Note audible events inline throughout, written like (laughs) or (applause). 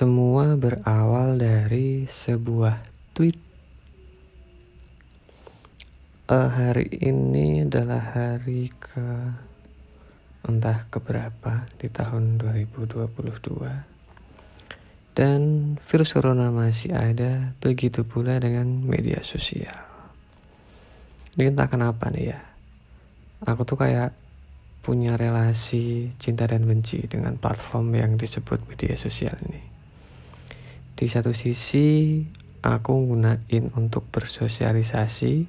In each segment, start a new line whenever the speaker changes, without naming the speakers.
Semua berawal dari sebuah tweet. Uh, hari ini adalah hari ke entah keberapa di tahun 2022 dan virus corona masih ada begitu pula dengan media sosial. Ini entah kenapa nih ya. Aku tuh kayak punya relasi cinta dan benci dengan platform yang disebut media sosial ini di satu sisi aku gunain untuk bersosialisasi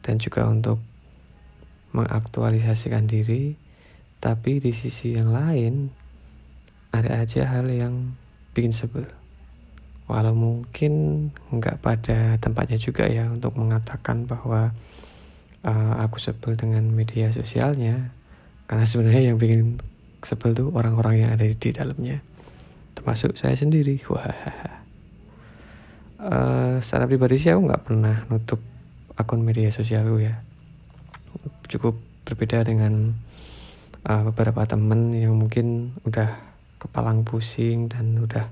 dan juga untuk mengaktualisasikan diri. Tapi di sisi yang lain ada aja hal yang bikin sebel. Walau mungkin nggak pada tempatnya juga ya untuk mengatakan bahwa uh, aku sebel dengan media sosialnya. Karena sebenarnya yang bikin sebel tuh orang-orang yang ada di dalamnya. Termasuk saya sendiri. Wah uh, secara pribadi sih aku nggak pernah nutup akun media sosialku ya. Cukup berbeda dengan uh, beberapa temen yang mungkin udah kepalang pusing dan udah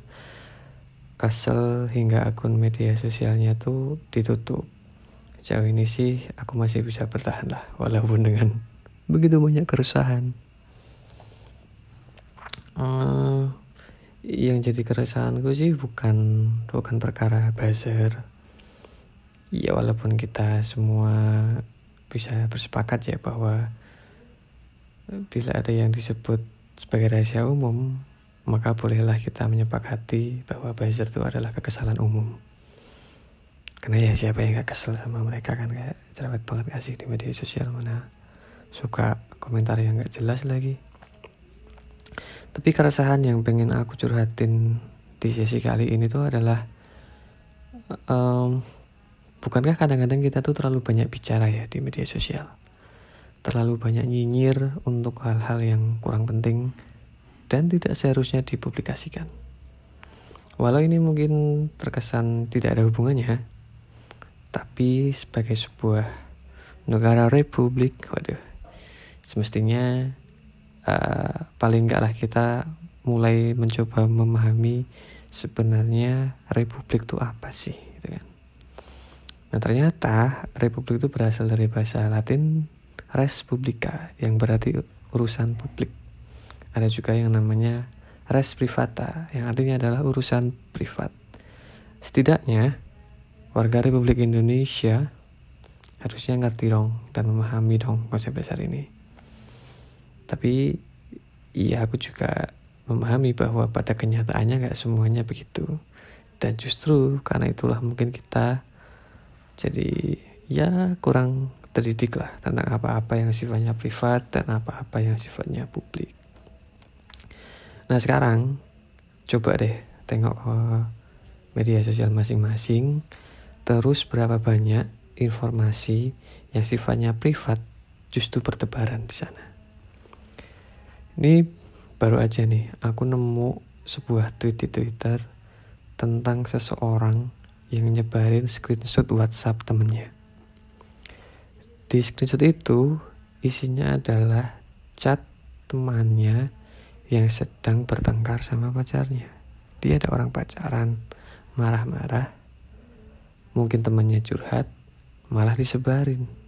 kesel hingga akun media sosialnya tuh ditutup. Sejauh ini sih aku masih bisa bertahan lah walaupun dengan begitu banyak keresahan. Uh, yang jadi keresahanku sih bukan bukan perkara buzzer. Ya walaupun kita semua bisa bersepakat ya bahwa bila ada yang disebut sebagai rahasia umum maka bolehlah kita menyepakati bahwa buzzer itu adalah kekesalan umum. Karena ya siapa yang gak kesel sama mereka kan? Kayak cerewet banget kasih di media sosial mana? Suka komentar yang gak jelas lagi tapi keresahan yang pengen aku curhatin di sesi kali ini tuh adalah um, bukankah kadang-kadang kita tuh terlalu banyak bicara ya di media sosial? Terlalu banyak nyinyir untuk hal-hal yang kurang penting dan tidak seharusnya dipublikasikan. Walau ini mungkin terkesan tidak ada hubungannya tapi sebagai sebuah negara republik waduh semestinya uh, paling enggak lah kita mulai mencoba memahami sebenarnya republik itu apa sih gitu kan. Nah ternyata republik itu berasal dari bahasa latin res publica yang berarti urusan publik. Ada juga yang namanya res privata yang artinya adalah urusan privat. Setidaknya warga Republik Indonesia harusnya ngerti dong dan memahami dong konsep dasar ini tapi iya aku juga memahami bahwa pada kenyataannya gak semuanya begitu. Dan justru karena itulah mungkin kita jadi ya kurang terdidik lah tentang apa-apa yang sifatnya privat dan apa-apa yang sifatnya publik. Nah sekarang coba deh tengok ke media sosial masing-masing terus berapa banyak informasi yang sifatnya privat justru bertebaran di sana ini baru aja nih, aku nemu sebuah tweet di Twitter tentang seseorang yang nyebarin screenshot WhatsApp temennya. Di screenshot itu isinya adalah chat temannya yang sedang bertengkar sama pacarnya. Dia ada orang pacaran, marah-marah, mungkin temannya curhat, malah disebarin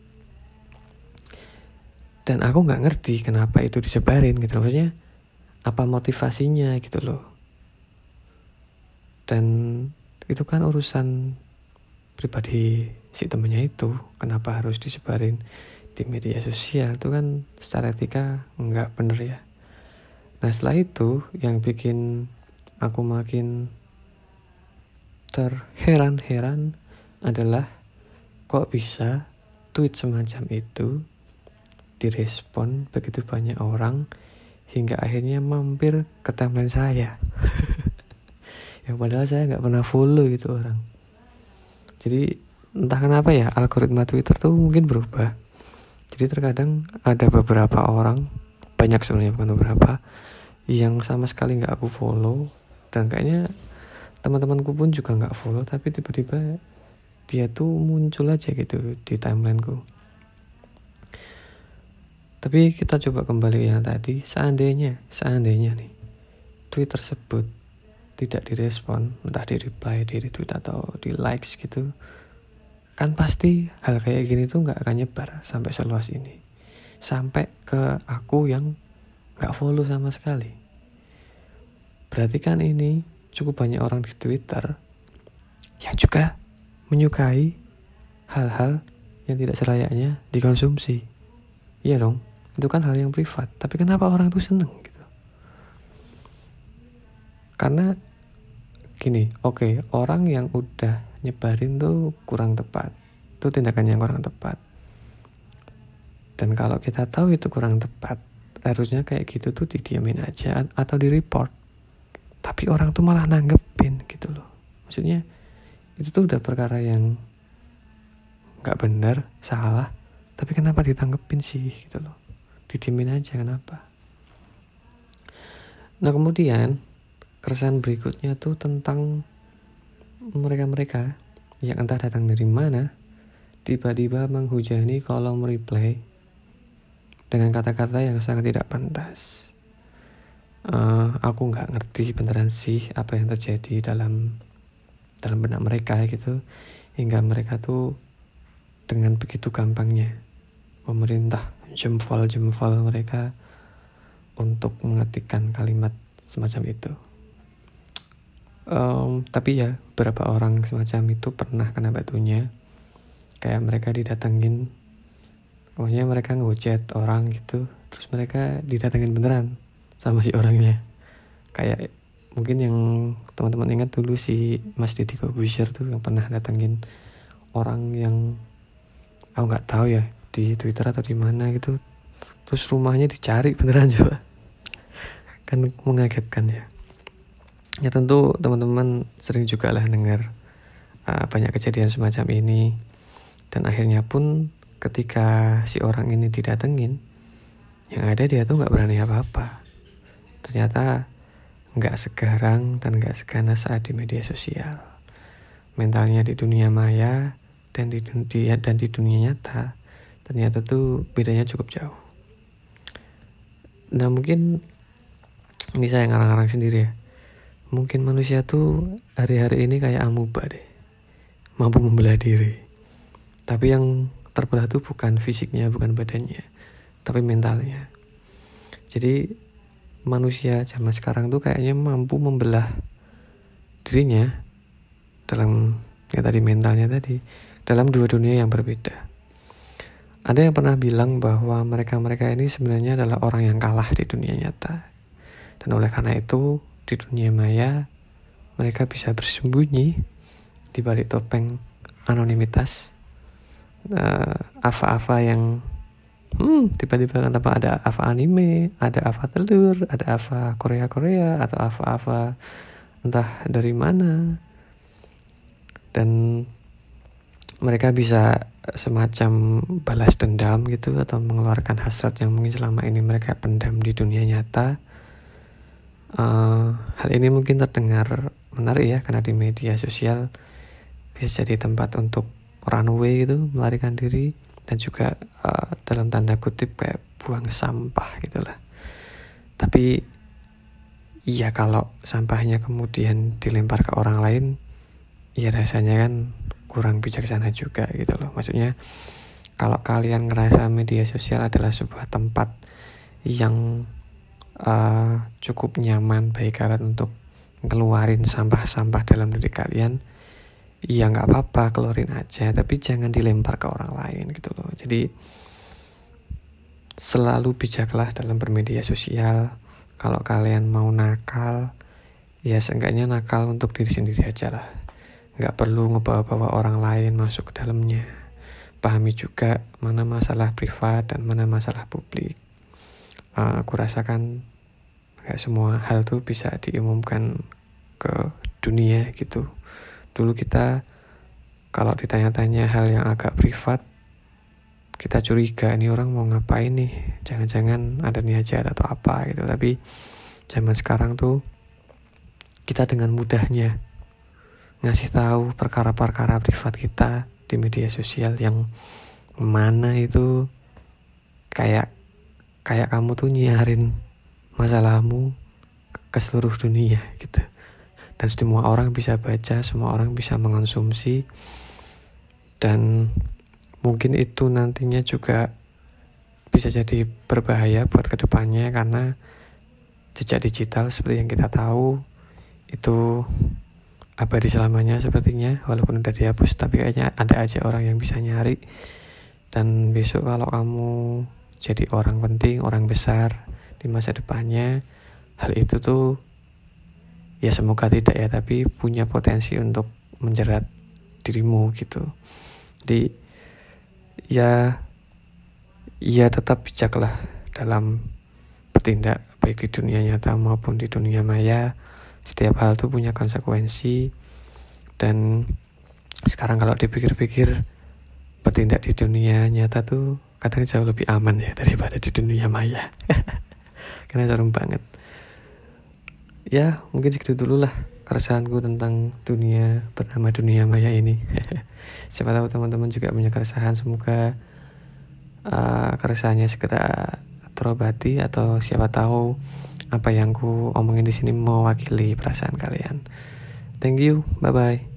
dan aku nggak ngerti kenapa itu disebarin gitu maksudnya apa motivasinya gitu loh. Dan itu kan urusan pribadi si temennya itu kenapa harus disebarin di media sosial. Itu kan secara etika nggak bener ya. Nah setelah itu yang bikin aku makin terheran-heran adalah kok bisa tweet semacam itu direspon begitu banyak orang hingga akhirnya mampir ke timeline saya. (laughs) Yang padahal saya nggak pernah follow gitu orang. Jadi entah kenapa ya algoritma Twitter tuh mungkin berubah. Jadi terkadang ada beberapa orang banyak sebenarnya bukan beberapa yang sama sekali nggak aku follow. Dan kayaknya teman-temanku pun juga nggak follow tapi tiba-tiba dia tuh muncul aja gitu di timelineku tapi kita coba kembali yang tadi, seandainya, seandainya nih, tweet tersebut tidak direspon entah di reply di retweet atau di likes gitu kan pasti hal kayak gini tuh nggak akan nyebar sampai seluas ini. Sampai ke aku yang nggak follow sama sekali. Berarti kan ini cukup banyak orang di Twitter yang juga menyukai hal-hal yang tidak serayaknya dikonsumsi. Iya dong itu kan hal yang privat. Tapi kenapa orang tuh seneng gitu? Karena gini oke okay, orang yang udah nyebarin tuh kurang tepat. Itu tindakan yang kurang tepat. Dan kalau kita tahu itu kurang tepat harusnya kayak gitu tuh didiamin aja atau di report tapi orang tuh malah nanggepin gitu loh. Maksudnya itu tuh udah perkara yang nggak benar salah. Tapi kenapa ditanggepin sih gitu loh didiamin aja kenapa nah kemudian keresahan berikutnya tuh tentang mereka-mereka yang entah datang dari mana tiba-tiba menghujani kolom reply dengan kata-kata yang sangat tidak pantas. Uh, aku nggak ngerti beneran sih apa yang terjadi dalam dalam benak mereka gitu hingga mereka tuh dengan begitu gampangnya pemerintah jempol-jempol mereka untuk mengetikkan kalimat semacam itu. Um, tapi ya beberapa orang semacam itu pernah kena batunya. Kayak mereka didatengin pokoknya mereka ngechat orang gitu terus mereka didatengin beneran sama si orangnya. Kayak mungkin yang teman-teman ingat dulu si Mas Didi Kobusir tuh yang pernah datengin orang yang aku nggak tahu ya di Twitter atau di mana gitu. Terus rumahnya dicari beneran (laughs) coba. Kan mengagetkan ya. Ya tentu teman-teman sering juga lah dengar uh, banyak kejadian semacam ini. Dan akhirnya pun ketika si orang ini didatengin yang ada dia tuh nggak berani apa-apa. Ternyata nggak segarang dan nggak seganas saat di media sosial. Mentalnya di dunia maya dan di dunia dan di dunia nyata ternyata tuh bedanya cukup jauh nah mungkin ini saya ngarang-ngarang sendiri ya Mungkin manusia tuh hari-hari ini kayak amuba deh. Mampu membelah diri. Tapi yang terbelah tuh bukan fisiknya, bukan badannya, tapi mentalnya. Jadi manusia zaman sekarang tuh kayaknya mampu membelah dirinya dalam ya tadi mentalnya tadi dalam dua dunia yang berbeda. Ada yang pernah bilang bahwa mereka-mereka ini sebenarnya adalah orang yang kalah di dunia nyata. Dan oleh karena itu di dunia maya mereka bisa bersembunyi di balik topeng anonimitas uh, ava-ava yang hmm tiba-tiba kenapa ada ava anime ada ava telur ada ava Korea Korea atau ava-ava entah dari mana dan mereka bisa semacam balas dendam gitu atau mengeluarkan hasrat yang mungkin selama ini mereka pendam di dunia nyata. Uh, hal ini mungkin terdengar menarik ya karena di media sosial bisa jadi tempat untuk runway gitu melarikan diri dan juga uh, dalam tanda kutip kayak buang sampah gitulah. Tapi iya kalau sampahnya kemudian dilempar ke orang lain ya rasanya kan kurang bijaksana juga gitu loh. Maksudnya kalau kalian ngerasa media sosial adalah sebuah tempat yang uh, cukup nyaman bagi kalian untuk ngeluarin sampah-sampah dalam diri kalian ya nggak apa-apa keluarin aja. Tapi jangan dilempar ke orang lain gitu loh. Jadi selalu bijaklah dalam bermedia sosial. Kalau kalian mau nakal ya seenggaknya nakal untuk diri sendiri aja lah nggak perlu ngebawa-bawa orang lain masuk ke dalamnya. Pahami juga mana masalah privat dan mana masalah publik. Uh, aku rasakan gak semua hal tuh bisa diumumkan ke dunia gitu. Dulu kita kalau ditanya-tanya hal yang agak privat kita curiga ini orang mau ngapain nih? Jangan-jangan ada niat atau apa? Gitu. Tapi zaman sekarang tuh kita dengan mudahnya ngasih tahu perkara-perkara privat kita di media sosial yang mana itu kayak kayak kamu tuh nyiarin masalahmu ke seluruh dunia (laughs) gitu. Dan semua orang bisa baca semua orang bisa mengonsumsi. Dan mungkin itu nantinya juga bisa jadi berbahaya buat ke depannya karena jejak digital seperti yang kita tahu itu abadi selamanya sepertinya walaupun udah dihapus tapi kayaknya ada aja orang yang bisa nyari. Dan besok kalau kamu jadi orang penting orang besar di masa depannya hal itu tuh ya semoga tidak ya tapi punya potensi untuk menjerat dirimu gitu. Jadi ya ya tetap bijaklah dalam bertindak baik di dunia nyata maupun di dunia maya setiap hal tuh punya konsekuensi. Dan sekarang kalau dipikir-pikir bertindak di dunia nyata tuh kadang jauh lebih aman ya daripada di dunia maya. (laughs) Karena serem banget. Ya mungkin segitu dulu lah keresahanku tentang dunia bernama dunia maya ini. (laughs) Siapa tahu teman-teman juga punya keresahan. Semoga uh, keresahannya segera terobati atau siapa tahu apa yang ku omongin di sini mewakili perasaan kalian. Thank you, bye bye.